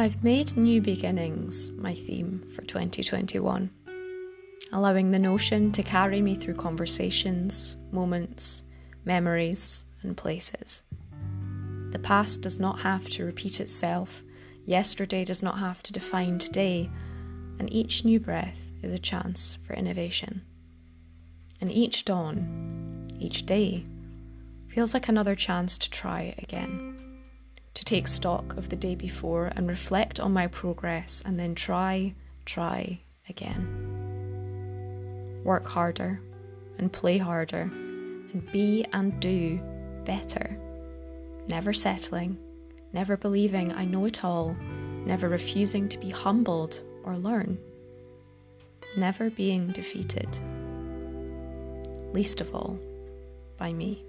I've made new beginnings my theme for 2021, allowing the notion to carry me through conversations, moments, memories, and places. The past does not have to repeat itself, yesterday does not have to define today, and each new breath is a chance for innovation. And each dawn, each day, feels like another chance to try again take stock of the day before and reflect on my progress and then try, try again. Work harder and play harder and be and do better. Never settling, never believing I know it all, never refusing to be humbled or learn, never being defeated. Least of all, by me.